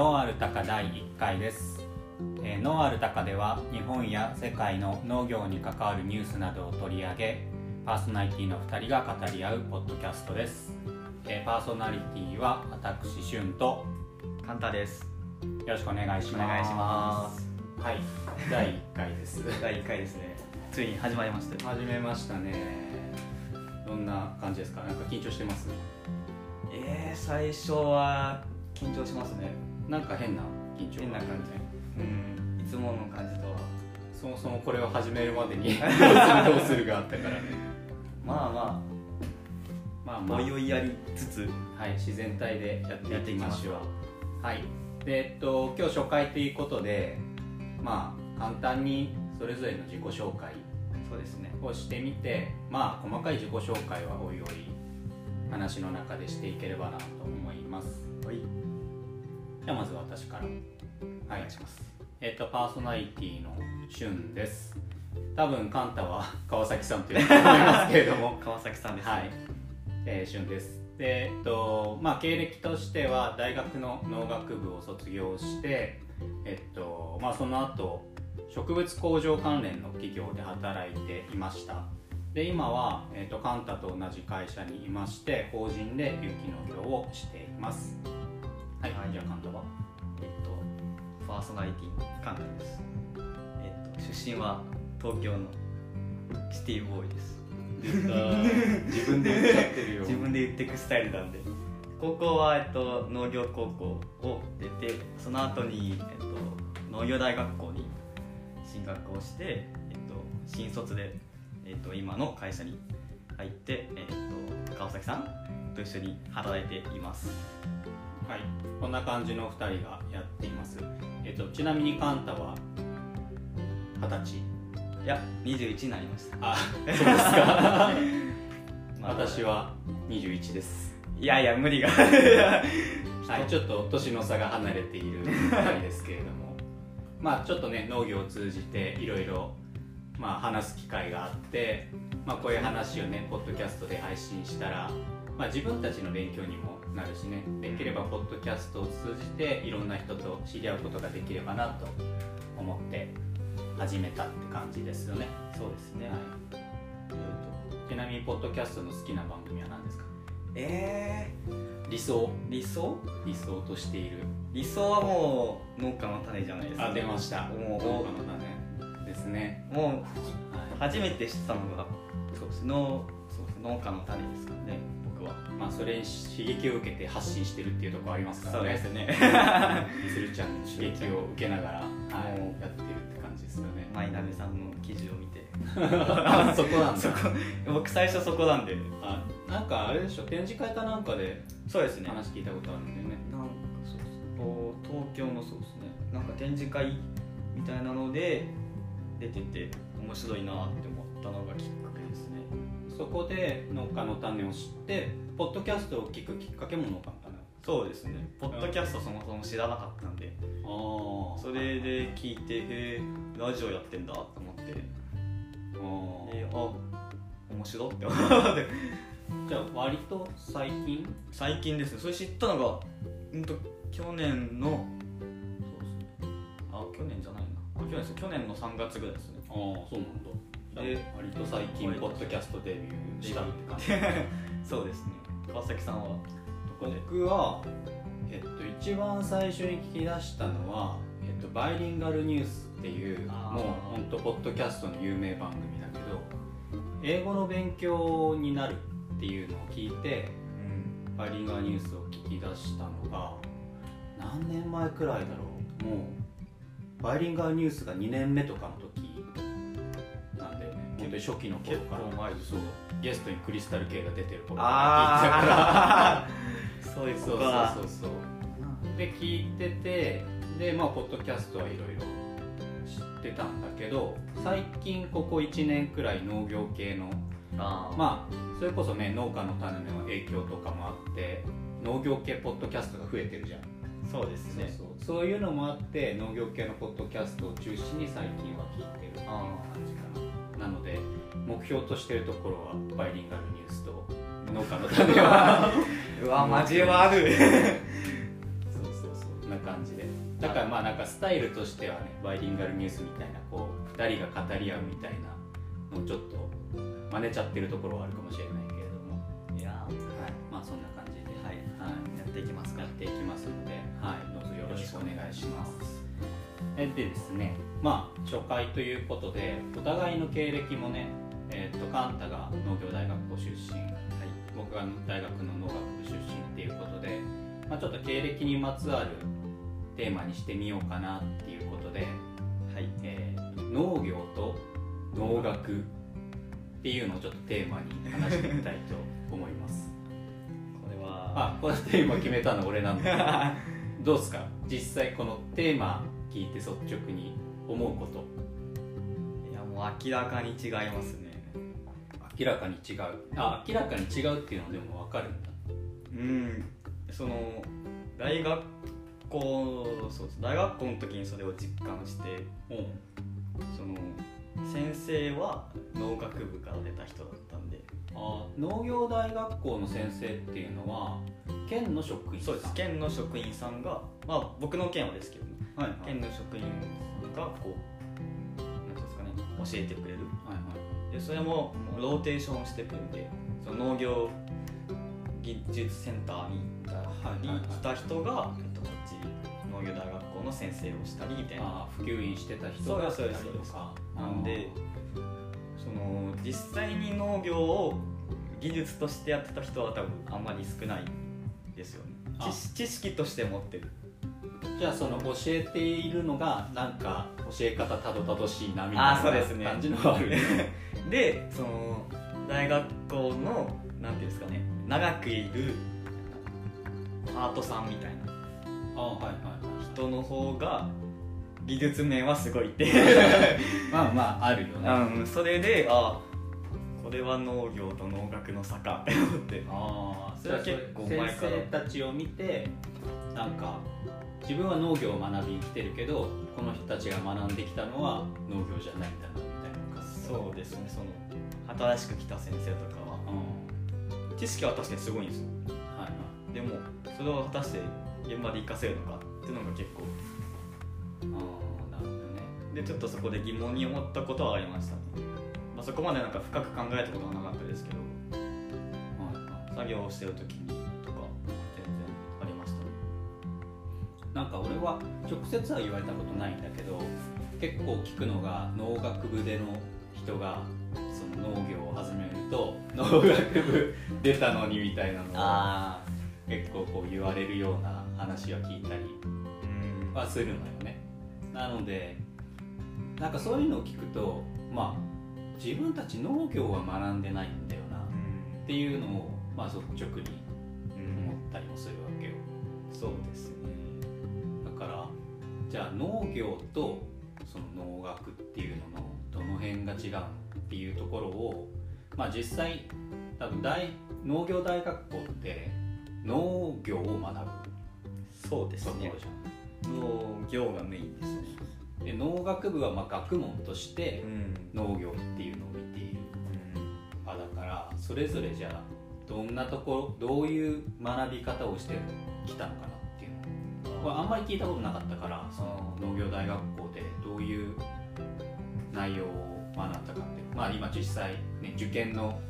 ノーアルタカ第1回です、えーノーアルタカでは日本や世界の農業に関わるニュースなどを取り上げパーソナリティの2人が語り合うポッドキャストです、えーパーソナリティは私しゅんとカンタです。よろしくお願いしますお願いします。はい 第1回です第1回ですね。ついに始まりました。始めましたねどんな感じですか？なんか緊張してます？えー、最初は緊張しますね。なんか変な緊張変な感じ。うん。いつもの感じとは。そもそもこれを始めるまでに どうするがあったからねまあまあ、まあまあおいおいやりつつ、はい、自然体でやっていきましょうはいでえっと今日初回ということでまあ簡単にそれぞれの自己紹介そうですね。をしてみてまあ細かい自己紹介はおいおい話の中でしていければなと思。じゃあまず私からお願いします。えっとパーソナリティのしゅんです多分カンタは 川崎さんという と思いますけれども川崎さんです、ね。はい、えー、旬です。で、えっと、まあ、経歴としては大学の農学部を卒業して、えっと、まあ、その後。植物工場関連の企業で働いていました。で、今は、えっと、カンタと同じ会社にいまして、法人で有機農業をしています。はい、はいじゃあ、カンタは？えっと、パーソナリティのカンタです。えっと、出身は東京のシティボーイです。自分で言っちゃってるよ。自分で言っていくスタイルなんで高校は、えっと、農業高校を出てその後に、えっと、農業大学校に進学をして、えっと、新卒で、えっと、今の会社に入って、えっと、川崎さんと一緒に働いていますはい、こんな感じの2人がやっています。えっと、ちなみにカンタは二十歳。いや21になりました、あ、そうですか。まあ私は21です。いやいや無理が はい、ちょっと年の差が離れている2人ですけれども、まあちょっとね農業を通じていろいろまあ話す機会があって、まあこういう話をねポッドキャストで配信したら、まあ自分たちの勉強にもなるしね、できればポッドキャストを通じていろんな人と知り合うことができればなと思って始めたって感じですよね。そうですね、はい。ちなみにポッドキャストの好きな番組は何ですか？え理想。ー、理想？理想としている。理想はもう農家の種じゃないですか。あ出ました。もう。農家の種ですね。もうはい。初めて知ったのがそうです農そうです農家の種ですからね僕は。まあそれに刺激を受けて発信してるっていうところありますからね。そうですね。鶴ちゃんに刺激を受けながら、はい、やってるって感じですよね。マイナベさんの記事を見て。あ そこなんだ。僕最初そこなんで。あなんかあれでしょ展示会かなんかでそうですね。なんか話聞いたことあるんだよね。そうですこう東京のそうですね。なんか展示会みたいなので出てて面白いなって思ったのがきっかそこで農家の種を知ってポッドキャストを聞くきっかけも農家の種。そうですね。ポッドキャストそもそも知らなかったんで。ああそれで聞いてへえラジオやってんだと思って。であ面白って思って。じゃあ割と最近？最近ですね。それ知ったのがうんと去年のそうですね。あ去年じゃないな。あ去年です。去年の3月ぐらいですね。ああそうなんだでで割と最近ポッドキャストデビューしたって感じ。そうですね。川崎さんは？どこで？僕は、えっと、一番最初に聞き出したのは、えっと、バイリンガルニュースっていうもう本当ポッドキャストの有名番組だけど英語の勉強になるっていうのを聞いてバイリンガルニュースを聞き出したのが何年前くらいだろう？もうバイリンガルニュースが2年目とかの時本当に初期の頃から。結構前ですそうゲストにクリスタル系が出てる頃から。聞いてたからああ そういうそうそうことはそうそう。で聞いててでまあポッドキャストはいろいろ知ってたんだけど最近ここ1年くらい農業系のあまあそれこそね農家の種の影響とかもあって農業系ポッドキャストが増えてるじゃん。そうですね。そうそう。そういうのもあって農業系のポッドキャストを中心に最近は聞いてるっていう感じかななので目標としてるところはバイリンガルニュースと農家の種は。うわ交わる。そうそうそうな感じで。だからまあなんかスタイルとしてはねバイリンガルニュースみたいなこう2人が語り合うみたいなのをちょっと真似ちゃってるところはあるかもしれないけれども、いやはい、まあそんな感じで、はい。はい、やっていきますか。やっていきますので、はい、どうぞよろしくお願いします。えでですね、まあ初回ということでお互いの経歴もね、えっ、とカンタが農業大学校出身、はい、僕が大学の農学部出身っていうことで、まあちょっと経歴にまつわるテーマにしてみようかなっていうことで、はい。えー農業と農学っていうのをちょっとテーマに話してみたいと思います。これはあ、このテーマ決めたの俺なんだど。うですか？実際このテーマ聞いて率直に思うこと。いやもう明らかに違いますね。明らかに違う。あ明らかに違うっていうのでも分かるんだ。うん。その大学校そうです大学校の時にそれを実感してうん。その先生は農学部から出た人だったんで。あ農業大学校の先生っていうのは県の職員さん？そうです。県の職員さんがまあ僕の県はですけどねはいはい。県の職員がこうなんていうんですかね教えてくれる。はいはい。でそれもローテーションしてくるんでその農業技術センターに行ったりはいはいはい。来た人が、えっと、こっち農業大学校の先生をしたりみたいな。あ普及員してた人がそうですいたりとか。なんでその実際に農業を技術としてやってた人は多分あんまり少ないですよね。知識として持ってるじゃあその教えているのがなんか教え方たどたどしいなみたいな感じのがある でその大学校のなんていうんですかね。長くいるパートさんみたいな。あはいはいはい。人の方が技術面はすごいって。まあまああるよね。うんそれであこれは農業と農学の差か。って思って。ああそれは結構先前から。生たちを見てなんか自分は農業を学びに来てるけどこの人たちが学んできたのは農業じゃないんだなみたいなそうですねその新しく来た先生とかは。うん。知識は確かにすごいんですよ。はい。はいでもそれを果たして現場で活かせるのかっていうのが結構。ああなるほどね。でちょっとそこで疑問に思ったことはありましたね、まあ、そこまでなんか深く考えたことはなかったですけど。はいはい。作業をしてる時になんか俺は直接は言われたことないんだけど結構聞くのが農学部での人がその農業を始めると 農学部出たのにみたいなのをあ結構こう言われるような話は聞いたりうん。はするのよね。なのでなんかそういうのを聞くとまあ自分たち農業は学んでないんだよなっていうのをまあ率直に思ったりもするわけよ。そうですじゃあ農業とその農学っていうののどの辺が違うのっていうところをまあ実際多分大農業大学校って農業を学ぶ。そうですね。農業がメインですね。で農学部はまあ学問としてん。農業っていうのを見ている。あだからそれぞれじゃあどんなところどういう学び方をしてきたのかなこれあんまり聞いたことなかったからその農業大学校でどういう内容を学んだかって。まあ今実際ね受験の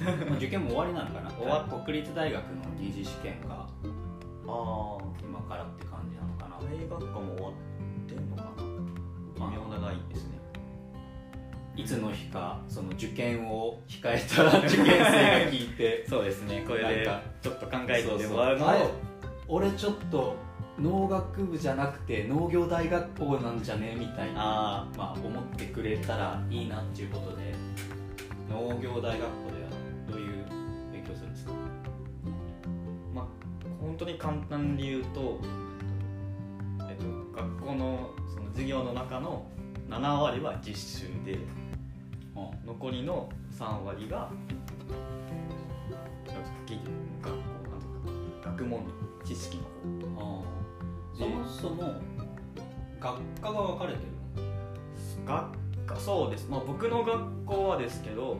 まあ受験も終わりなのかな。終わ国立大学の二次試験がああ今からって感じなのかな。大学科も終わってんのかな。微妙なラインですね。いつの日かその受験を控えたら 受験生が聞いてそうですね。これでなんかちょっと考えてもらうのを。俺ちょっと農学部じゃなくて農業大学校なんじゃね？みたいなあまあ、思ってくれたらいいなっていうことで農業大学校ではどういう勉強するんですか？まあ本当に簡単に言うと、えっと、学校のその授業の中の7割は実習で残りの3割が技学校なんとか学問の知識の方そもそも学科が分かれてる。学科？そうです、まあ、僕の学校はですけど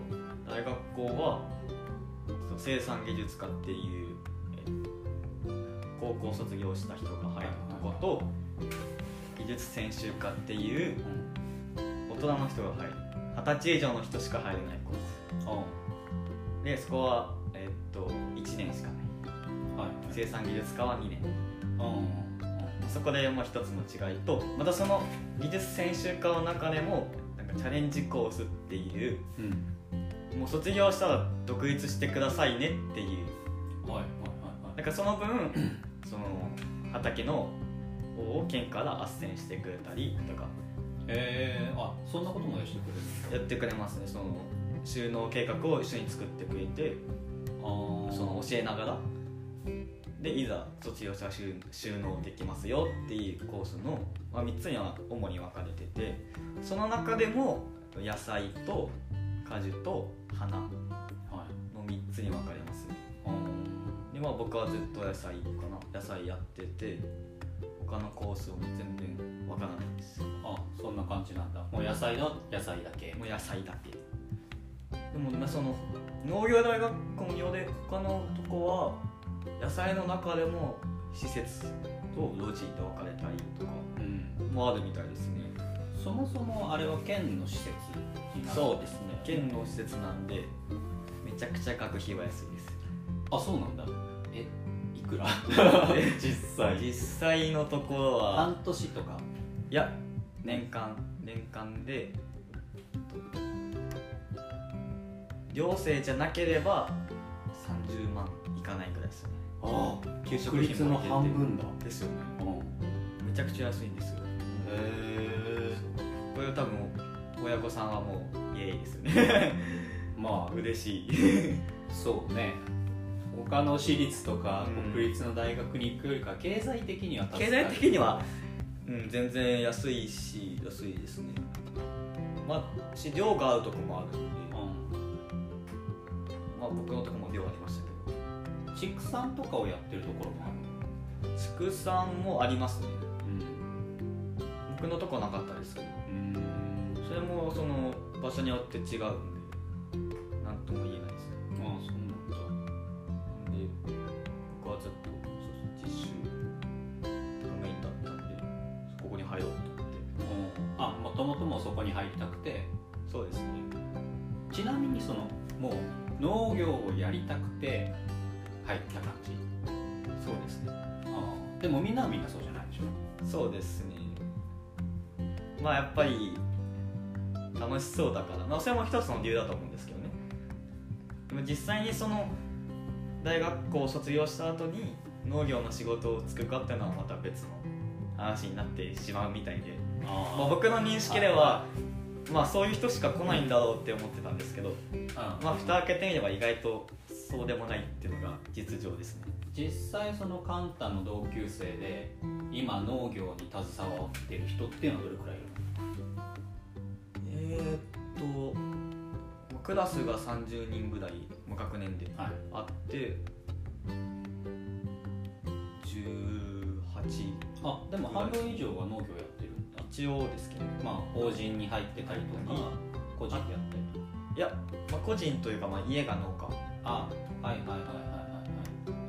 大学校は生産技術科っていう、え高校卒業した人が入るとこと技術専修科っていう大人の人が入る。二十歳以上の人しか入れないコース。うん。でそこはえっと1年しかない。はい。生産技術科は2年。うんそこでもう一つの違いとまたその技術専修科の中でもなんかチャレンジコースっていううん。もう卒業したら独立してくださいねっていう。はいはいはいなんかその分その畑の方を県から斡旋してくれたりとか。えー、あそんなことまでしてくれるやってくれますね。その収納計画を一緒に作ってくれてその教えながらでいざ卒業したら収収納できますよっていうコースの、まあ、3つには主に分かれててその中でも野菜と果樹と花のはい3つに分かれます。ねうんでまあ僕はずっと野菜かな。野菜やってて他のコースを全然分からないです。あそんな感じなんだ。もう野菜の野菜だけ。もう野菜だけ。でもまあその農業大学校のようで他のとこは野菜の中でも施設と路地で分かれたりとかうん。もあるみたいですね。そもそもあれは県の施設そうですね。県の施設なんでめちゃくちゃ学費は安いです。あそうなんだ。えいくら？実際。実際のところは。半年とか？いや。年間？年間で。寮生じゃなければ30万いかないぐらいですねああ給食費も入れてだですよねうん。めちゃくちゃ安いんですよ。へえ。これ多分親御さんはもうイエーイですよね。まあ嬉しい。そうね。他の私立とかうん。国立の大学に行くよりか経済的には経済的には、うん、全然安いし安いですね。まあし寮があるとこもあるんで、うまあ、僕のとこも寮ありました畜産とかをやってるところもある。ど畜産もありますね。うん僕のとこなかったですけど。うん。それもその場所によって違うんで何とも言えないですね。ああそうなんだ。なんで僕はずっとそうそう実習がメインだったんでここに入ろうと思って。うんあもともともそこに入りたくて。そうですね。ちなみにそのもう農業をやりたくて入った感じ。そうですね。ああ。でもみんなはみんなそうじゃないでしょ。そうですね。まあやっぱり楽しそうだから、まあ、それも一つの理由だと思うんですけどね。でも実際にその大学校を卒業した後に農業の仕事をつくかっていうのはまた別の話になってしまうみたいで、あまあ、僕の認識ではまあそういう人しか来ないんだろうって思ってたんですけど、あまあ、蓋開けてみれば意外とそうでもないっていう実情ですね。実際そのカンタの同級生で今農業に携わってる人っていうのはどれくらいいるえー、っとクラスが30人ぐらいまあ学年でのはい。あって18あでも半分以上は農業やってるんだ。一応ですけど。まあ法人に入ってたりとか個人でやったりいや、まあ、個人というか、まあ、家が農家。あはいはいはいはいはい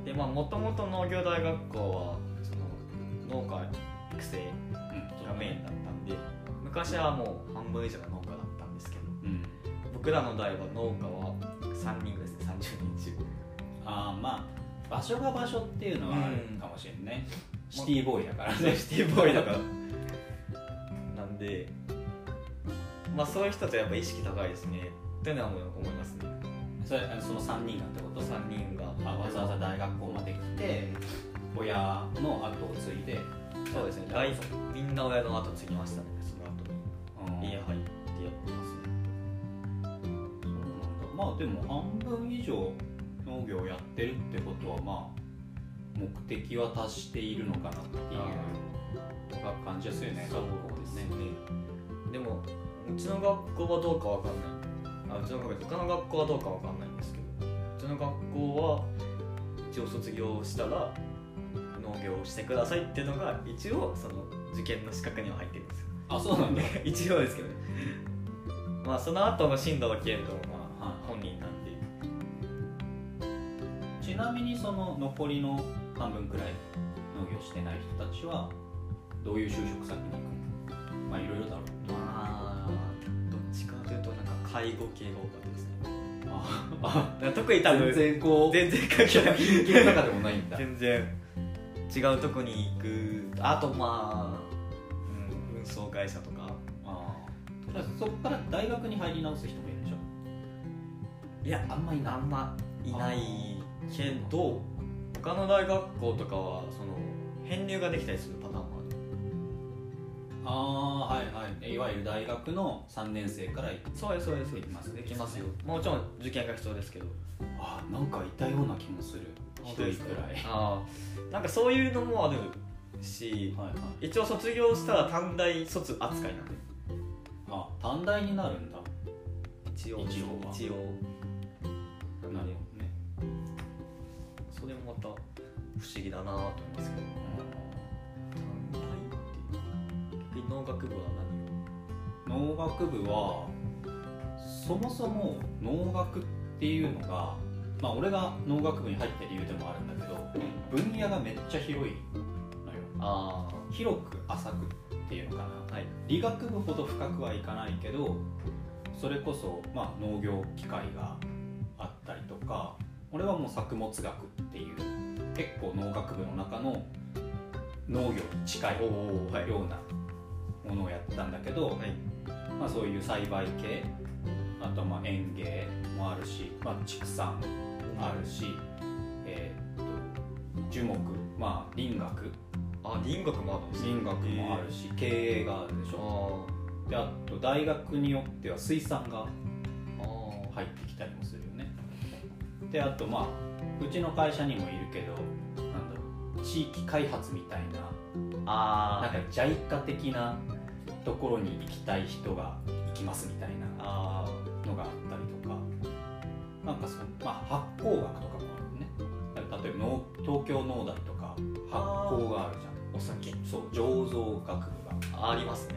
でまあもともと農業大学校はその農家育成はいがメインだったんで昔はもう半分以上が農家だったんですけどうん。僕らの代は農家は3人ぐらいですね30人中。ああまあ場所が場所っていうのはあるかもしれんね、シティボーイだからね。シティボーイだから。なんでまあそういう人たちはやっぱ意識高いですね。っていうのは思いますねそれその3人がってこと？3人があわざわざ大学校まで来て親の後を継いで。そうですね。大みんな親の後継ぎましたね。その後。うん。に家入ってやってますね。そうなんだ。まあでも半分以上農業をやってるってことはまあ目的は達しているのかなっていうが感じやすいよね。そうですね。でもうちの学校はどうかわかんないあうちの学校他の学校はどうかわかんないんですけどうちの学校は一応卒業したら農業をしてくださいっていうのが一応その受験の資格には入ってるんですよ。あそうなんだ。一応ですけどね。まあその後の進路を決めるのはまあはい。本人なんで。ちなみにその残りの半分くらい農業してない人たちはどういう就職先に行くの？まあいろいろだろう。まあ介護系が多かったですね。あなんか特に多分全然こう全然関係ない。品系とかでもないんだ全然違うとこに行く。あとまあ、うん、運送会社とか。ああ。だからそこから大学に入り直す人もいるでしょ？いやあんまいない。あんまいないけど他の大学校とかはその編入ができたりするああはいはい。いわゆる大学の3年生からそうですそうです。できますできます。よもちろん受験が必要ですけど。ああなんかいたような気もする。一人くらい。ああなんかそういうのもあるしはいはい。一応卒業したら短大卒扱いなんで。あ短大になるんだ。一応。一応は。一応。なるほどね。それもまた不思議だなと思いますけど短農学部は農学部はそもそも農学っていうのがまあ俺が農学部に入った理由でもあるんだけど分野がめっちゃ広いのよ。何あ広く浅くっていうのかな。あはい。理学部ほど深くはいかないけどそれこそ、まあ、農業機械があったりとか俺はもう作物学っていう結構農学部の中の農業に近いようなものをやったんだけど、はい。まあ、そういう栽培系あとはまあ園芸もあるし、まあ、畜産あるし、えーっと樹木、まあ、林学。あ林学もあるんですね。林学もあるし、経営があるでしょ。あであと大学によっては水産が入ってきたりもするよね。であとまあうちの会社にもいるけどなんだろう地域開発みたいなあなんか JICA 的なところに行きたい人が行きますみたいなあのがあったりとか。なんかその、まあ、発酵学とかもあるね。例えば農東京農大とか発酵があるじゃん。お酒。そう醸造学部が。ありますね。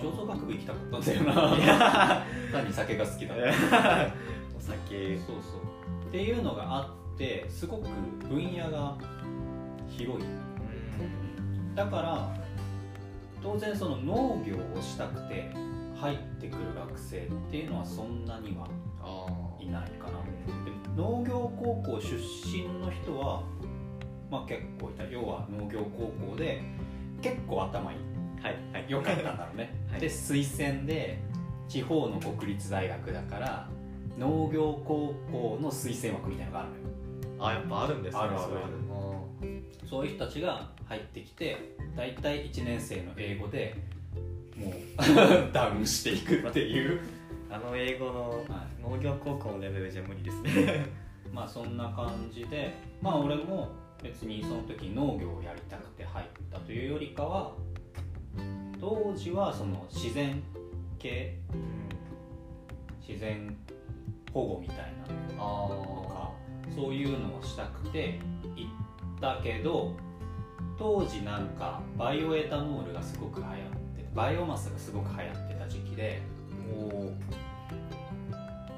醸造学部行きたかったんだよな。単に酒が好きだった。お酒。そうそう。っていうのがあってすごく分野が広い。うん。だから当然その農業をしたくて入ってくる学生っていうのはそんなにはあいないかな。で農業高校出身の人はまあ結構いた。要は農業高校で結構頭いい。あはいはい。良かったんだろうね、はい。で推薦で地方の国立大学だから農業高校の推薦枠みたいなのがあるのよ。あやっぱあるんですねあるあるそういう人たちが入ってきて大体1年生の英語でもう ダウンしていくっていう。あの英語のは農業高校のレベルじゃ無理ですね。まあそんな感じでまあ俺も別にその時農業をやりたくて入ったというよりかは当時はその自然系自然保護みたいなとあかそういうのをしたくて行ったけど当時なんかバイオエタノールがすごく流行ってバイオマスがすごく流行ってた時期で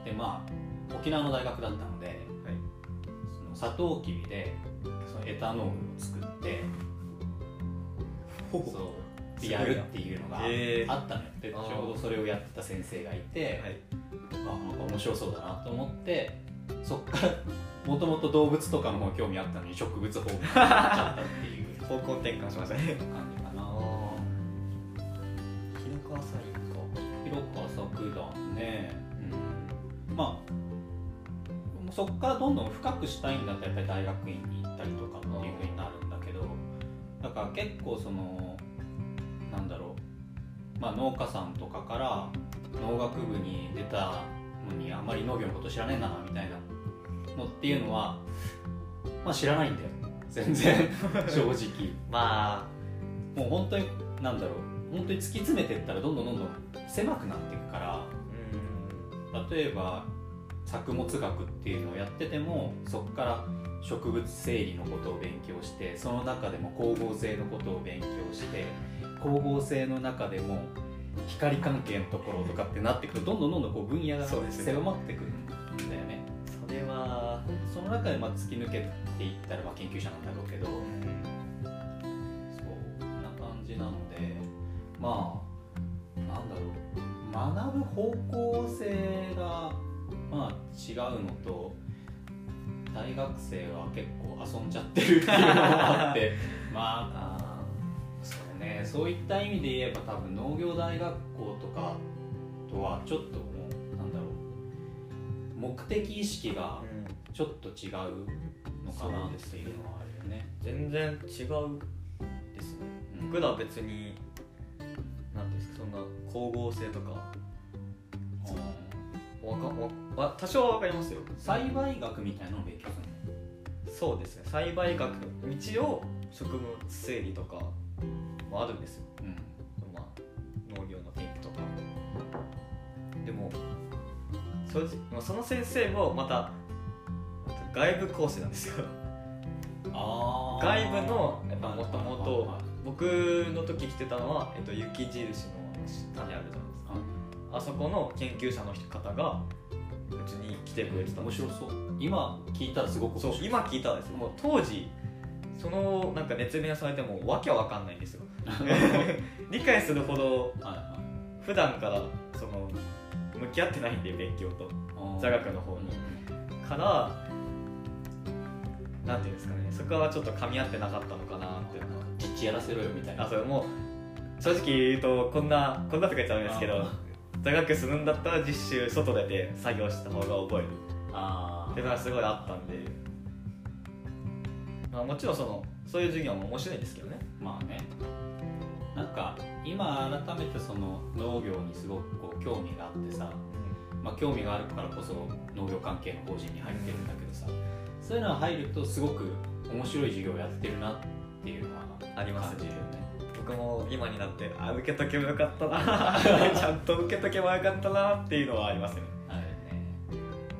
でまあ沖縄の大学だったのではい。そのサトウキビでそのエタノールを作ってそうでやるっていうのがあったのよ。でちょうどそれをやってた先生がいて、はい。あなんか面白そうだなと思ってそっからもともと動物とかの方興味あったのに植物方面に行っちゃったっていう方向転換しましたね。感じかな。広川サインか広く浅くだね、うん、まあそっからどんどん深くしたいんだったらやっぱり大学院に行ったりとかっていうふうになるんだけどだから結構そのなんだろう。まあ農家さんとかから農学部に出たのにあんまり農業のこと知らねえなみたいなのっていうのはまあ知らないんだよ全然正直。まもう本当になんだろう。本当に突き詰めていったらどんどんどんどん狭くなっていくから。例えば作物学っていうのをやっててもそこから植物整理のことを勉強してその中でも光合成のことを勉強して光合成の中でも光関係のところとかってなっていくとどんどんどんどんこう分野が狭まってくるんだよねそれはその中でまあ突き抜けていったらまあ研究者なんだろうけどそうなかまあなんだろう学ぶ方向性がまあ違うのと大学生は結構遊んじゃってるっていうのもあって まああそうねそういった意味で言えば多分農業大学校とかとはちょっともう目的意識がうん。ちょっと違うのかなっていうのはあるよね。全然違うですね。うん。僕らは別になんていうんですかそんな光合成とかわかわわ多少は分かりますよ。栽培学みたいなのを勉強するそうですね。栽培学一応植物整理とかもあるんですよ、の、うん。まあ、農業の天気とか。でもその先生もまた外部講師なんですよ。あ外部のやっぱもともとはい僕の時来てたのは、えっと、雪印の下にあるじゃないですか。あそこの研究者の方がうちに来てくれてた面白そう。今聞いたらすごくそう面白い。今聞いたらですよ。もう当時そのなんか熱弁されてもわけわかんないんですよ。理解するほど普段からその向き合ってないんで勉強と。座学の方に。からなんていうんですかね。そこはちょっと噛み合ってなかったのかなって。いうのはやらせろよみたいな。あそれもう正直言うとこんなこんなとか言っちゃうんですけどあ座学するんだったら実習外出て作業した方が覚える。あっていうのがすごいあったんで、まあ、もちろんそのそういう授業も面白いんですけどね。まあねなんか今改めてその農業にすごくこう興味があってさ、まあ、興味があるからこそ農業関係の法人に入ってるんだけどさそういうのが入るとすごく面白い授業をやってるなっていうのはあります感じるよね。僕も今になってあ受けとけばよかったな。ちゃんと受けとけばよかったなっていうのはありますね。あれね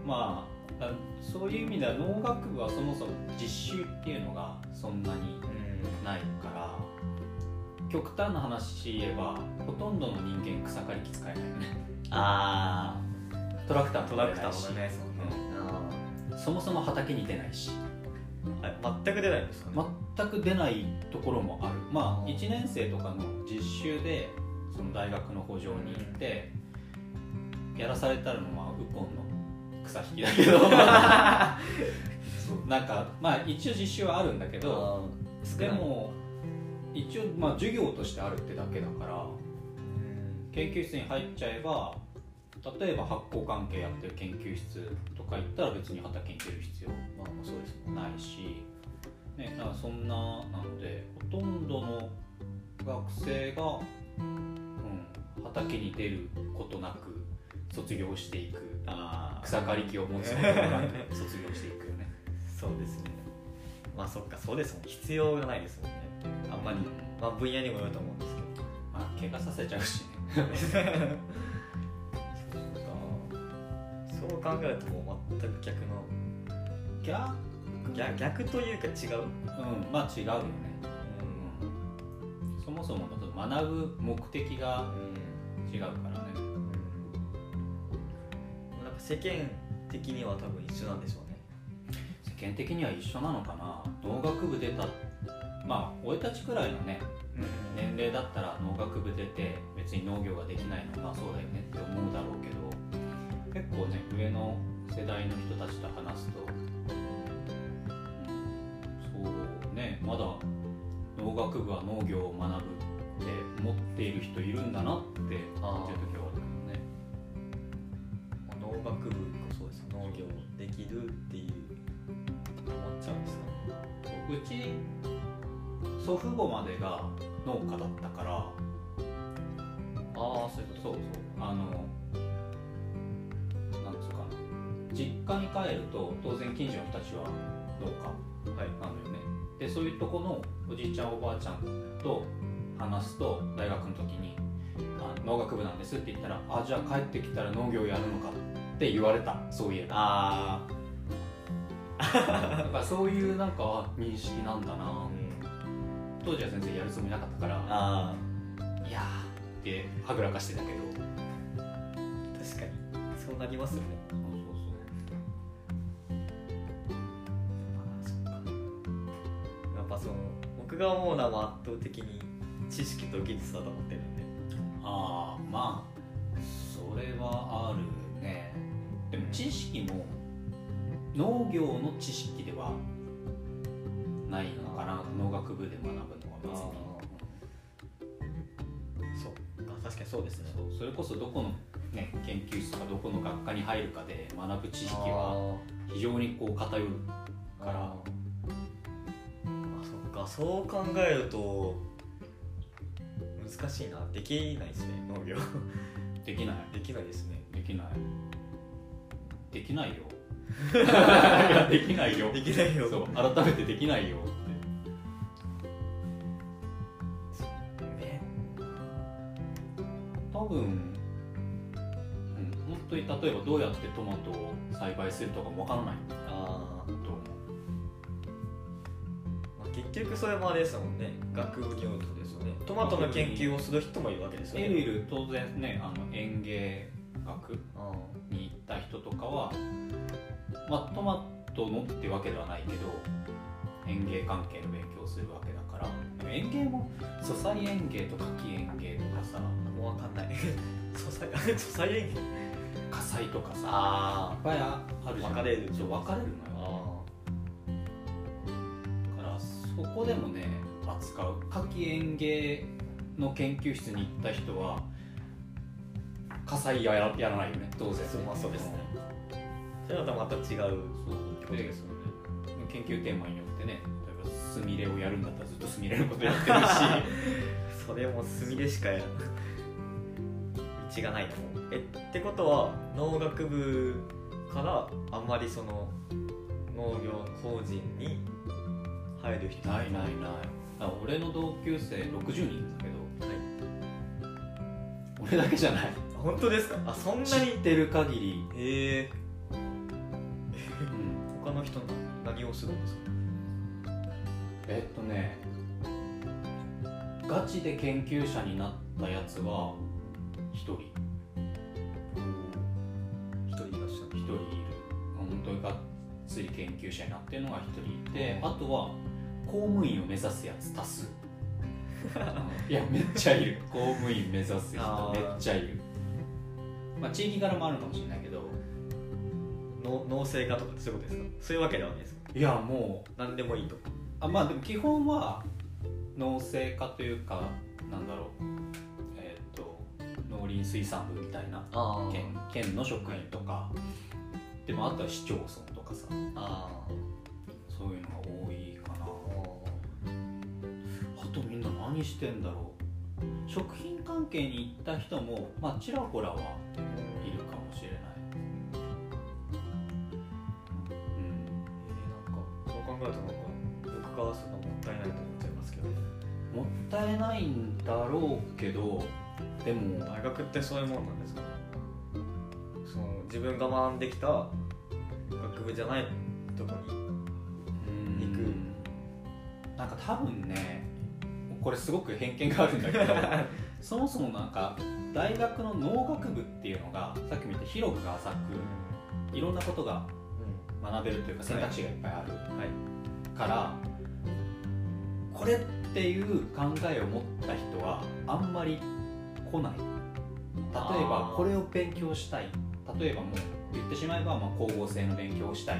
まああそういう意味では農学部はそもそも実習っていうのがそんなにないから極端な話言えばほとんどの人間草刈り機使えないよね。あトラクターあトラクタも出ないしーもね。そもそも畑に出ないし。ああ全く出ないんですかね、全く出ないところもある。まあうん1年生とかの実習でその大学の補助に行ってやらされたのはウコンの草引きだけど。なんかまあ一応実習はあるんだけどあでも一応まあ授業としてあるってだけだから研究室に入っちゃえば例えば発酵関係やってる研究室とか行ったら別に畑に出る必要まあまあそうですないし、ね、だからそんななのでほとんどの学生が、うん、畑に出ることなく卒業していくあ草刈り機を持つことなく卒業していくよね。そうですね。まあそっかそうですもん。必要がないですもんねあんまり、まあ、分野にもよると思うんですけど。まあ怪我させちゃうしね。そう考えるともう全く逆の。逆？逆逆というか違う、うんまあ違うよね、うん、そもそも学ぶ目的が違うからね。なんか世間的には多分一緒なんでしょうね。世間的には一緒なのかな。農学部出たまあ俺たちくらいのね年齢だったら農学部出て別に農業ができないのはまあそうだよねって思うだろうけど結構ね上の世代の人たちと話すと、うん、そうねまだ農学部は農業を学ぶって思っている人いるんだなって感じる時はあるけどねまあ農学部こそです農業できるっていう思っちゃうんですか？ねうち祖父母までが農家だったから。ああそういうそうそう。あのなんつうかな。実家に帰ると当然近所の人たちは農家はい。なのよね。でそういうとこのおじいちゃんおばあちゃんと話すと大学の時にあ「農学部なんです」って言ったら「あじゃあ帰ってきたら農業やるのか」って言われた。そういえば。あだからそういうなんかあ認識なんだあな当時は全然やるつもりなかったからあいやーってはぐらかしてたけど。確かに。そうなりますよね。やっぱその僕が思うのは圧倒的に知識と技術だと思ってるんで。ああまあそれはあるね。でも知識も農業の知識ではないのかな。農学部で学ぶ別に。そう。あ確かにそうですね。それこそどこの、ね、研究室とかどこの学科に入るかで学ぶ知識は非常にこう偏るから。あそっか。そう考えると難しいな。できないですね農業。できない。できないですね。できない。できないよ。できないよ。できないよ。そう。改めてできないよ多分、うん、本当に例えばどうやってトマトを栽培するとかもわからないあー、と思う。まあ、結局それもあれですもんね。学部業とですよね。トマトの研究をする人もいるわけですよね。いるいる。当然ねあの園芸学あに行った人とかは、まあ、トマトのってわけではないけど園芸関係の勉強をするわけだから。園芸も素材園芸と夏季園芸とかさーもう分かんない。素材素材火災とかさ。いっあぱいあるじゃん。分かれるそう分かれるのよ。あだからそこでもね扱う。夏季園芸の研究室に行った人は火災やらやらないよね。当然そうまあそうですね。それはまた違う。そうことでですよね。研究テーマによってね例えばスミレをやるんだったらずっとスミレのことやってるし。それも墨でしかやら道がないと思う。えってことは農学部からあんまりその農業法人に入る人ないないない。俺の同級生60人だけどはい。俺だけじゃない。本当ですか？あそんな知にってる限り、へえ。うん。他の人な何をするんですか？えっとねガチで研究者になったやつは1人。一人いらっしゃ1人いる。本当にがっつり研究者になってるのが1人いてあとは公務員を目指すやつ多数。いやめっちゃいる。公務員目指す人めっちゃいる。まあ地域柄もあるかもしれないけどの農政家とかってそういうことですか？そういうわけではないですか？いやもう何でもいいと。あまあでも基本は農政家というかなんだろう。えっ、と農林水産部みたいなあ県県の職員とかでもあとは市町村とかさ。あそういうのが多いかな。あとみんな何してんだろう。食品関係に行った人もまあちらほらはいるかもしれない。うん。えー、なんか。そう考えるとなんか僕がそのもったいないと思っちゃいますけどね。もったいないんだろうけどでも大学ってそういうもんなんですか？ねその自分が学んできた学部じゃないとこに行く。なんか多分ねこれすごく偏見があるんだけど そもそもなんか大学の農学部っていうのがさっきも言った広く浅くいろんなことが学べるというか選択肢がいっぱいあるはい。から、これっていう考えを持った人はあんまり来ない。例えばこれを勉強したい。例えばもう言ってしまえばまあ光合成の勉強をしたい。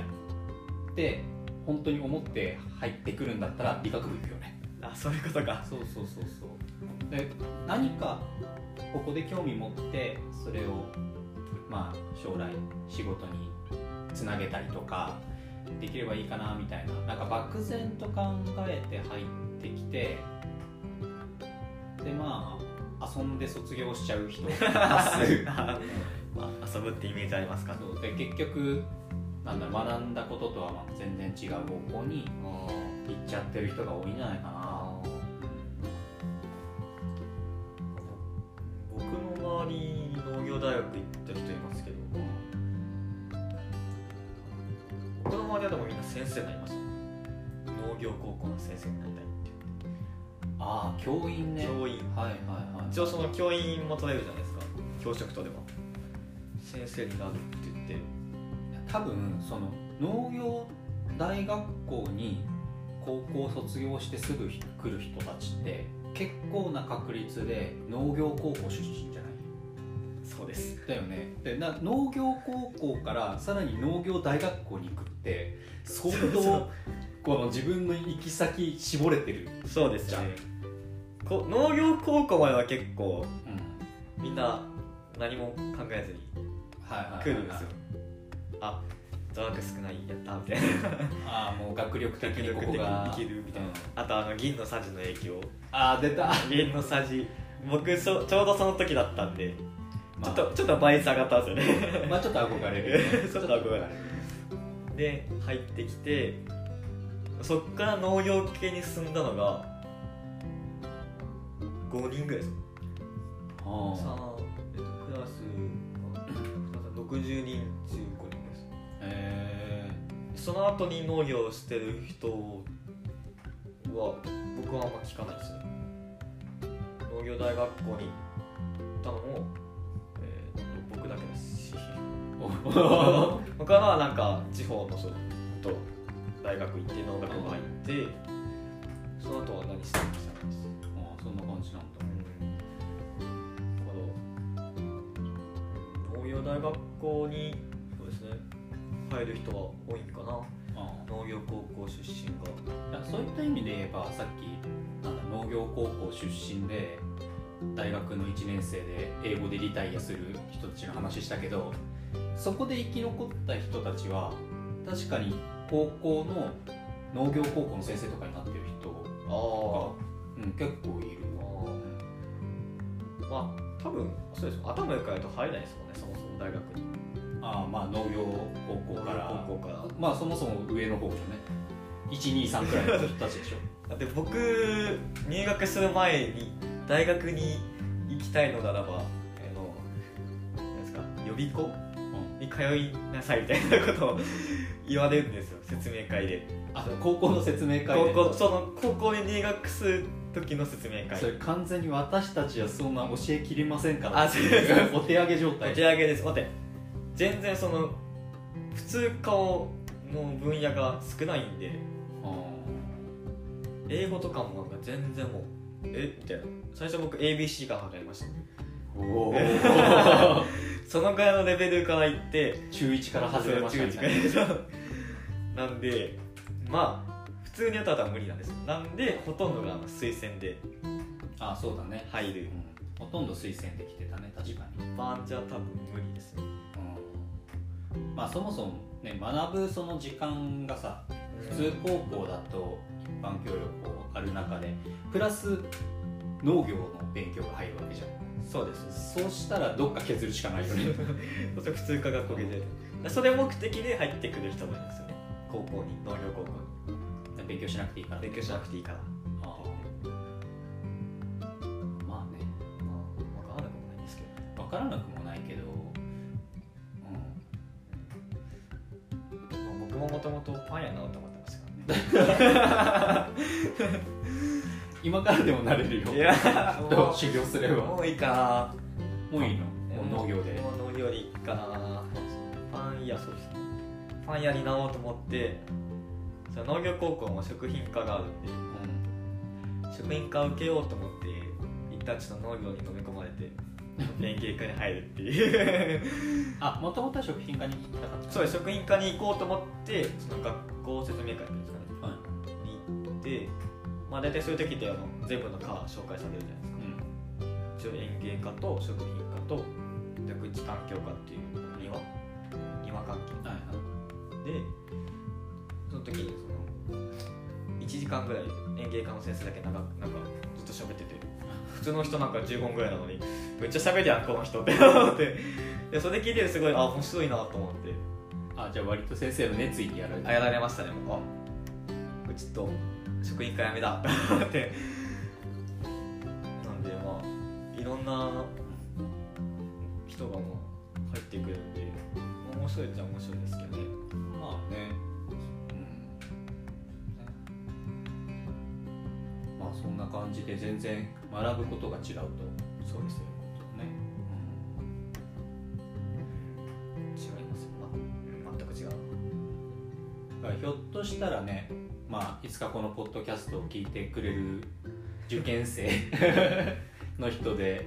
って本当に思って入ってくるんだったら理学部行くよね。あそういうことか。そうそうそうそう。で何かここで興味持ってそれをまあ将来仕事につなげたりとかできればいいかなみたいな。なんか漠然と考えて入ってきてでまあ遊んで卒業しちゃう人多数まあ遊ぶってイメージありますか？そうで結局なんだ学んだこととはまあ全然違う方向にあ行っちゃってる人が多いんじゃないかな。あ僕の周りに農業大学行った人いますけど僕の周りはでもみんな先生になりました。農業高校の先生になりたいああ教員ね。教員。はいはいはい。一応その教員も取れるじゃないですか。教職とでも。先生になるって言って。多分その農業大学校に高校卒業してすぐ来る人たちって結構な確率で農業高校出身じゃない？そうです。だよね。でな農業高校からさらに農業大学校に行くって相そうそ当この自分の行き先絞れてる、そうですじゃんねこ農業高校までは結構うん、みんな何も考えずに来るんですよ。あ座学少ないやったみたいな。ああもう学力的にここが。いけるみたいな。うん。あとあの銀のさじの影響。ああ出た、銀のさじ僕そちょうどその時だったんでまあ、ちょっとちょっと倍差上がったんですよね。まあちょっと憧れる ちょっと憧れる。で入ってきてそっから農業系に進んだのが5人ぐらいです。えっとクラスが60人中5人ぐらいです。えその後に農業をしてる人は僕はあんま聞かないですね。農業大学校に行ったのも、えーと僕だけです。しー、他のはなんか地方のそうと大学行って農学部入ってその後は何してるか知らないです農業大学校にそうですね入る人は多いんかな。あ農業高校出身が。いやそういった意味で言えばさっきなんだ農業高校出身で大学の1年生で英語でリタイアする人たちの話したけどそこで生き残った人たちは確かに高校の農業高校の先生とかになってる人あが、うん、結構いる。あ。まあ多分そうです。頭良くないと入れないですもんねそもそも大学に。ああまあ農業高校から。高校から。まあそもそも上の方じゃね123くらいの人たちでしょ。だって僕入学する前に大学に行きたいのならばあのなんですか予備校に通いなさいみたいなことを言われるんですよ説明会で。あ高校の説明会で。高校その高校に入学する時の説明会。それ完全に私たちはそんな教えきれませんから。あそうです。お手上げ状お態手上げです。待って全然その普通科の分野が少ないんであ英語とかもなんか全然もうえ？みたいな。最初僕 ABC から始めました。ー。おお そのぐらいのレベルからいって中1から始めましたみたいな。中一から。なんでまあ普通にやったら無理なんです。なんでほとんどが推薦であそうだね、入る。うん、ほとんど推薦できてたね確かに、一般じゃ多分無理ですようん、まあそもそもね学ぶその時間がさ普通高校だと一般教養こうある中でプラス農業の勉強が入るわけじゃん。そうです。そうしたらどっか削るしかないよね。普通科学校でそれ目的で入ってくる人もいるんですよね。高校に農業高校勉強しなくていいから。に勉強しなくていいから。ああまあね。まあ分からなくもないんですけど。分からなくもないけど、うん、まあ僕ももともとパン屋なのと思ってましたからね。今からでもなれるよ。いや どう修行すれば。もういいかもういいの？なもう農業で。もう農業でいいかな。パン屋そうですね。パン屋になろうと思ってその農業高校も食品科があるんで食品科受けようと思って一旦ちょっと農業に飲み込まれて園芸科に入るっていう。あもともとは食品科に行きたかったそうです。食品科に行こうと思ってその学校説明会っていうんですかね。はい。に行ってまあ大体そういう時ってあの全部の科紹介されるじゃないですか。うん。一応園芸科と食品科と宅地環境科っていう庭？庭関係はいはい。でその時にその1時間ぐらい園芸科の先生だけなんかなんかずっと喋ってて普通の人なんか15分ぐらいなのにめっちゃ喋るやんこの人って。思ってでそれ聞いててすごいあ面白いなと思って。あじゃあ割と先生の熱意でやられやられましたねもう。あちょっと職員会やめだって。なんでまあいろんな人がもう入ってくるんで面白いっちゃ面白いですけどね。まあねそんな感じで全然学ぶことが違うと。そうですよね、違いますよ、まあ、全く違う。だからひょっとしたらねまあいつかこのポッドキャストを聞いてくれる受験生 の人で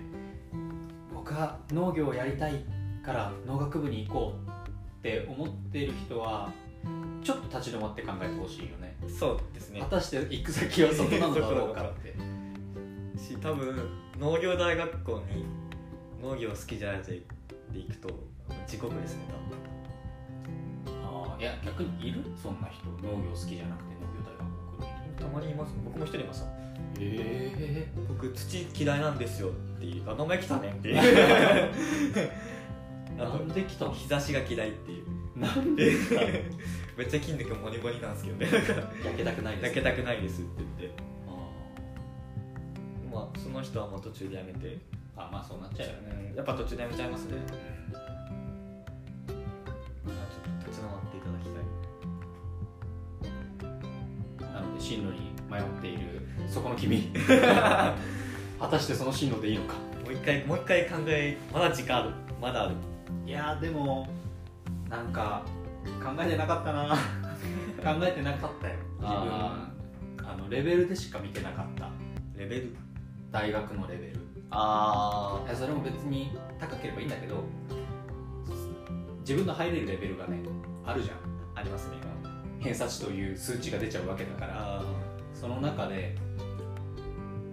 僕は農業をやりたいから農学部に行こうって思ってる人はちょっと立ち止まって考えてほしいよね。そうですね。果たして行く先はそこなのだろうかって。し多分農業大学校に農業好きじゃないで行くと地獄ですねああいや逆にいる？そんな人農業好きじゃなくて農業大学送る人。多分たまにいます僕も一人いましたえ僕土嫌いなんですよっていうあ名前来たねっていう。なんで来たの？日差しが嫌いっていう。なんでめっちゃ筋肉モリモリなんですけどね。焼けたくないです。焼けたくないですって言って。あまあその人はもう途中でやめて、ーあまあそうなっちゃうよね。うんやっぱ途中でやめちゃいますね。うん。まあちょっと立ち直っていただきたい。なので進路に迷っているそこの君。果たしてその進路でいいのか。もう一回もう一回考えまだ時間ある。まだある。いやーでもなんか考えてなかったな。考えてなかったよ。自分。ああのレベルでしか見てなかった。レベル？大学のレベル。いあやそれも別に高ければいいんだけど自分の入れるレベルがねあるじゃん。ありますね。偏差値という数値が出ちゃうわけだから。あその中で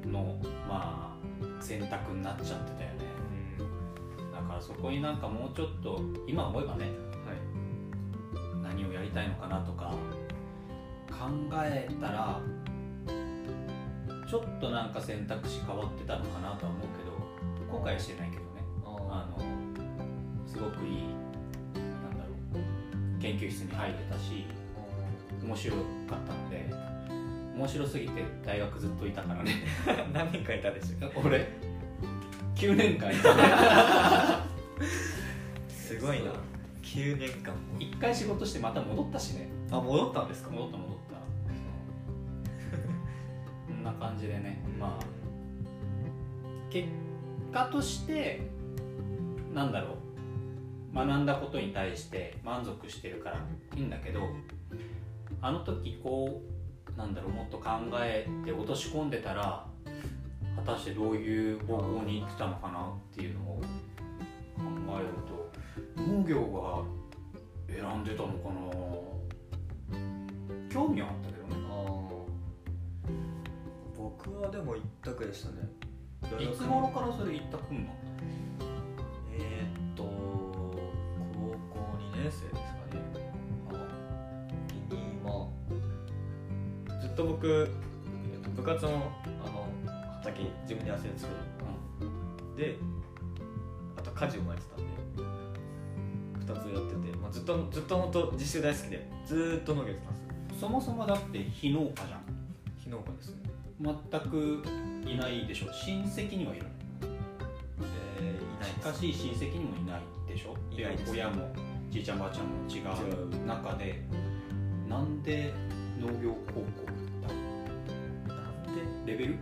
のまあ選択になっちゃってたよね。うん。だからそこになんかもうちょっと今思えばねたいのかなとか考えたらちょっとなんか選択肢変わってたのかなとは思うけど後悔はしてないけどね。あのすごくいいなんだろう研究室に入れたし面白かったので面白すぎて大学ずっといたからね。何年かいたでしょ 俺9年間いた。ね すごいな9年間。も一回仕事してまた戻ったしね。あ戻ったんですか？戻った戻った。こんな感じでね。まあ結果としてなんだろう。学んだことに対して満足してるからいいんだけどあの時こうなんだろうもっと考えて落とし込んでたら果たしてどういう方向に行ってたのかなっていうのを考えると農業が選んでたのかな。興味はあったけどね。あ僕はでも一択でしたね。いつ頃からそれ一択になっえー、っと高校2年生ですかね。時にまあずっと僕、えっと、部活のあの畑自分で汗で作る。であと家事を巻いてた2つやってて、まあ、ずっとずっと本当実習大好きでずーっと農業やってたんですそもそもだって非農家じゃん。非農家ですね。全くいないでしょ。親戚にはいるの。えー、いない近しい親戚にもいないでしょ。いないです。親もじいちゃんばあちゃんも違違う中でなんで農業高校行った？なんで？レベル？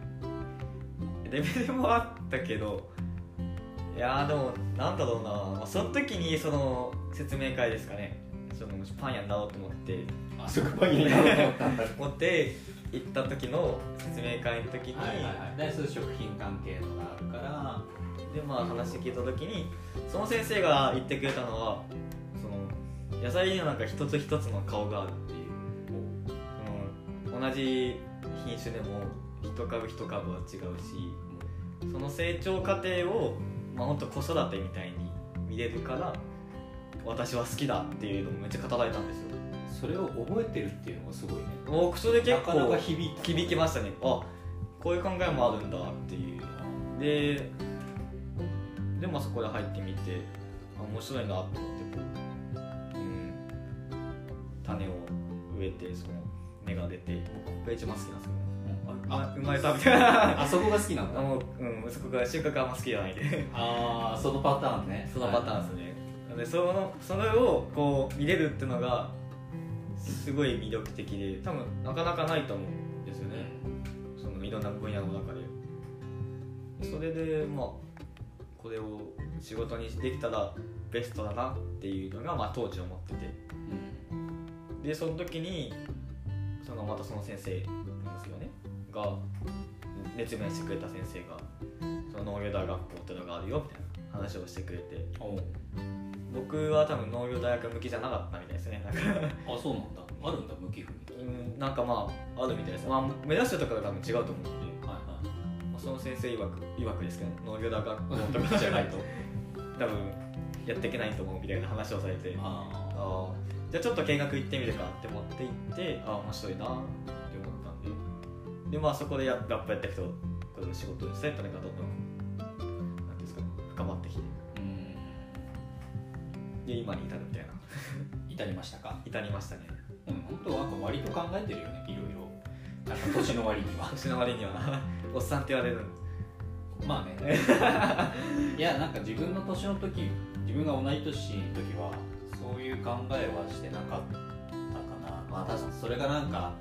レベルもあったけどいやーでもなんだろうな、まあ、その時にその説明会ですかね。そのパン屋になろうと思って。あそこパンになろうと思ったんだ。持って行った時の説明会の時に、はいはいはい。食品関係のがあるから。でまあ話聞いた時にその先生が言ってくれたのはその野菜にはなんか一つ一つの顔があるっていう。その同じ品種でも一株一株は違うしその成長過程を、まあ、本当子育てみたいに見れるから私は好きだっていうのをめっちゃ語られたんですよ。それを覚えてるっていうのがすごいね。僕それ結構なかなか響響きましたね。あこういう考えもあるんだっていう。ででまあそこで入ってみてあ面白いなと思ってこう、うん、種を植えてその芽が出て僕ここが一番好きなんですよ。ねあ生まれたみたいなあそこが好きなんだ。あもう、うん、そこが収穫あんま好きじゃない。ん でああそのパターンね。そのパターンですね、でそのそれをこう見れるっていうのがすごい魅力的で多分なかなかないと思うんですよね。そのいろんな分野の中で。それでまあこれを仕事にできたらベストだなっていうのが、まあ、当時思ってて。うん。でその時にそのまたその先生が熱弁してくれた先生がその農業大学校っていうのがあるよみたいな話をしてくれて。僕は多分農業大学向きじゃなかったみたいですね。なんか。あそうなんだ。あるんだ向き不向き。うんなんかまああるみたいです、まあ、目指してとかが多分違うと思うんで、はいはい。まあ、その先生曰く曰くですけど農業大学校とかじゃないと 多分やっていけないと思うみたいな話をされて。あああじゃあちょっと見学行ってみるかって思って行ってああ面白いなでまあそこでやラップやっていくとこれの仕事ですねってなんかどんどん。なんていうんですか深まってきて。で今に至るみたいな。至りましたか？至りましたね。うん本当なんか割と考えてるよねいろいろ。なんか年の割には。年の割には。おっさんって言われる。んまあね。いやなんか自分の年の時自分が同い年の時はそういう考えはしてなかったかな。まあ確かにそれがなんか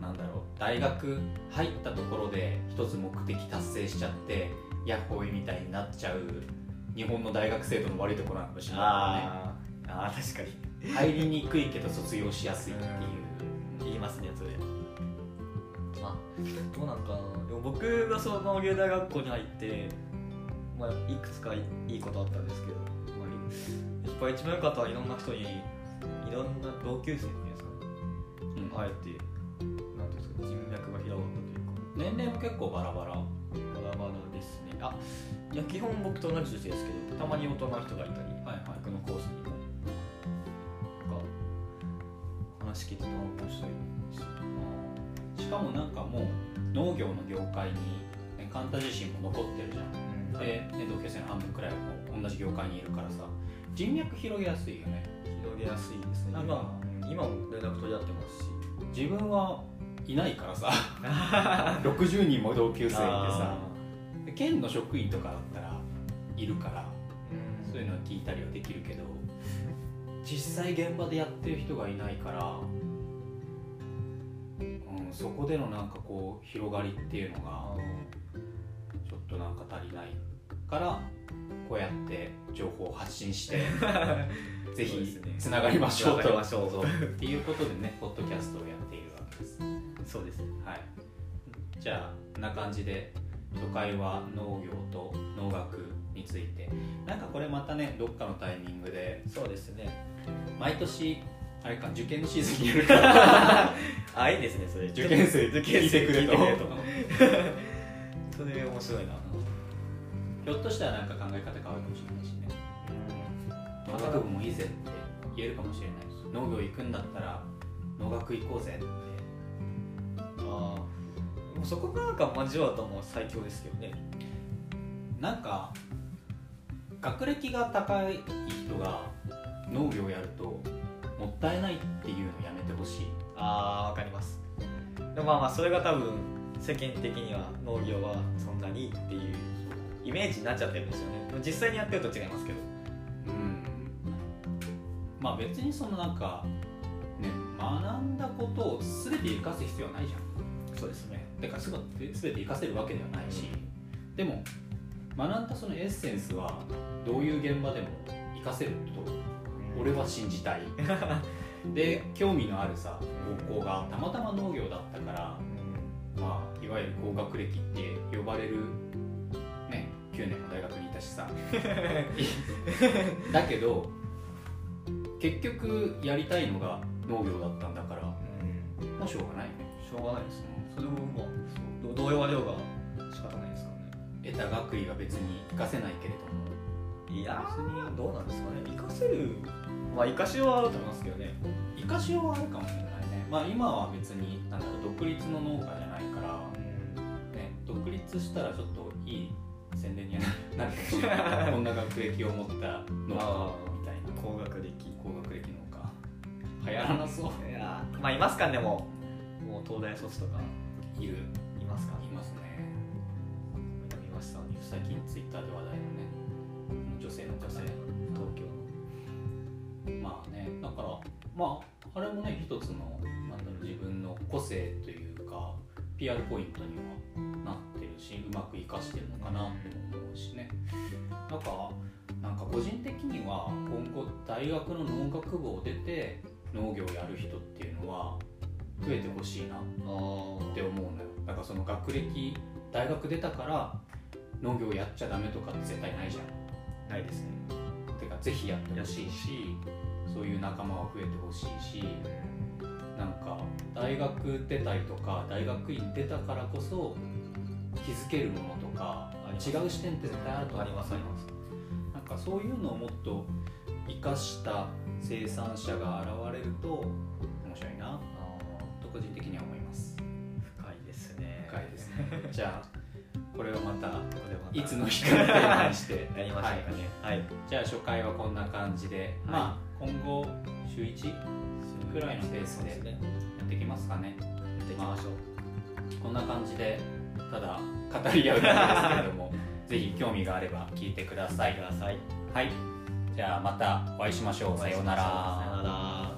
なんだろう大学入ったところで一つ目的達成しちゃってヤッホーイみたいになっちゃう日本の大学生徒の悪いところなのかもしれないあー。あー確かに。入りにくいけど卒業しやすいっていう。言いますねそれ。まあどうなんかな。でも僕がその農業大学校に入って、まあ、いくつかいいいことあったんですけど、まあ、やっぱ一番良かったのはいろんな人にいろんな同級生っていうんですかねうん会えて年齢も結構バラバラ。バラバラですね。あいや基本僕と同じ年ですけどたまに大人の人がいたり、はいはい。僕のコースにもか話聞いてて面白いししかもなんかもう農業の業界に、ね、カンタ自身も残ってるじゃん。で、ね、同級生の半分くらいはもう同じ業界にいるからさ人脈広げやすいよね。広げやすいですね今今も連絡取り合ってますし自分はいないからさ。60人も同級生いてさ。で県の職員とかだったらいるからそういうのは聞いたりはできるけど実際現場でやってる人がいないから、うん、そこでのなんかこう広がりっていうのがちょっとなんか足りないからこうやって情報を発信して ぜひつながりましょうと。つながりましょうそうっていうことでねポッドキャストをやっているわけですそうです。ねはい。じゃあこんな感じで初回は農業と農学について。なんかこれまたねどっかのタイミングでそうですね。毎年あれか受験のシーズンにやるか。ら あいいですねそれ。受験生受験生聞いてくれと。聞いてくれと。それ面白いな。ひょっとしたらなんか考え方変わるかもしれないしね。農学部もいいぜって言えるかもしれないし農業行くんだったら農学行こうぜってああでもそこがなんか交わったのは最強ですけどね。なんか学歴が高い人が農業やるともったいないっていうのやめてほしい。ああわかります。でもまあまあそれが多分世間的には農業はそんなにっていうイメージになっちゃってるんですよね。実際にやってると違いますけど。うん。まあ別にそのなんかね学んだことを全て生かす必要はないじゃん。そうですね。てか全て全て生かせるわけではないし。でも学んだそのエッセンスはどういう現場でも生かせると俺は信じたい。で興味のあるさ高校がたまたま農業だったからまあいわゆる高学歴って呼ばれるね9年も大学にいたしさ。だけど結局やりたいのが農業だったんだから。うん。もうしょうがない。よねしょうがないですね。それもまあそうどう言われようが仕方ないですからね。得た学位は別に活かせないけれども。いやーどうなんですかね。活かせるまあ活かしようはあると思いますけどね。生かしようはあるかもしれないね。まあ今は別になんだろう独立の農家じゃないから、ね、独立したらちょっといい宣伝にはなるかもしれない。こんな学歴を持った農家みたいな。高学歴。高流行らなそう。いやー。まあいますかねでも。もう東大卒とかいるいますかいますね。見ました。最近ツイッターで話題のね女性の女性東京。まあねだからまああれもね一つのなんだろう自分の個性というか PR ポイントにはなってるしうまく活かしてるのかなって思うしね。なんかなんか個人的には今後大学の農学部を出て農業をやる人っていうのは増えてほしいなあって思うのよ。だからその学歴大学出たから農業やっちゃダメとかって絶対ないじゃん。ないですね。てかぜひやってほしいしそういう仲間は増えてほしいしなんか大学出たりとか大学院出たからこそ気づけるものとか違う視点って絶対あると思りますあります。なんかそういうのをもっと生かした生産者が現れると面白いな。あと個人的には思います。ー深いですね。深いですね。じゃあこれをまたいつの日かのテーマにして。やりましょうかね。はい、じゃあ初回はこんな感じで、まあ今後週1くらいのペースでやっていきますかね。やっていきましょう、こんな感じでただ語り合うだけですけれども ぜひ興味があれば聞いてください。ください。はいじゃあまたお会いしましょう。さようなら。さようなら。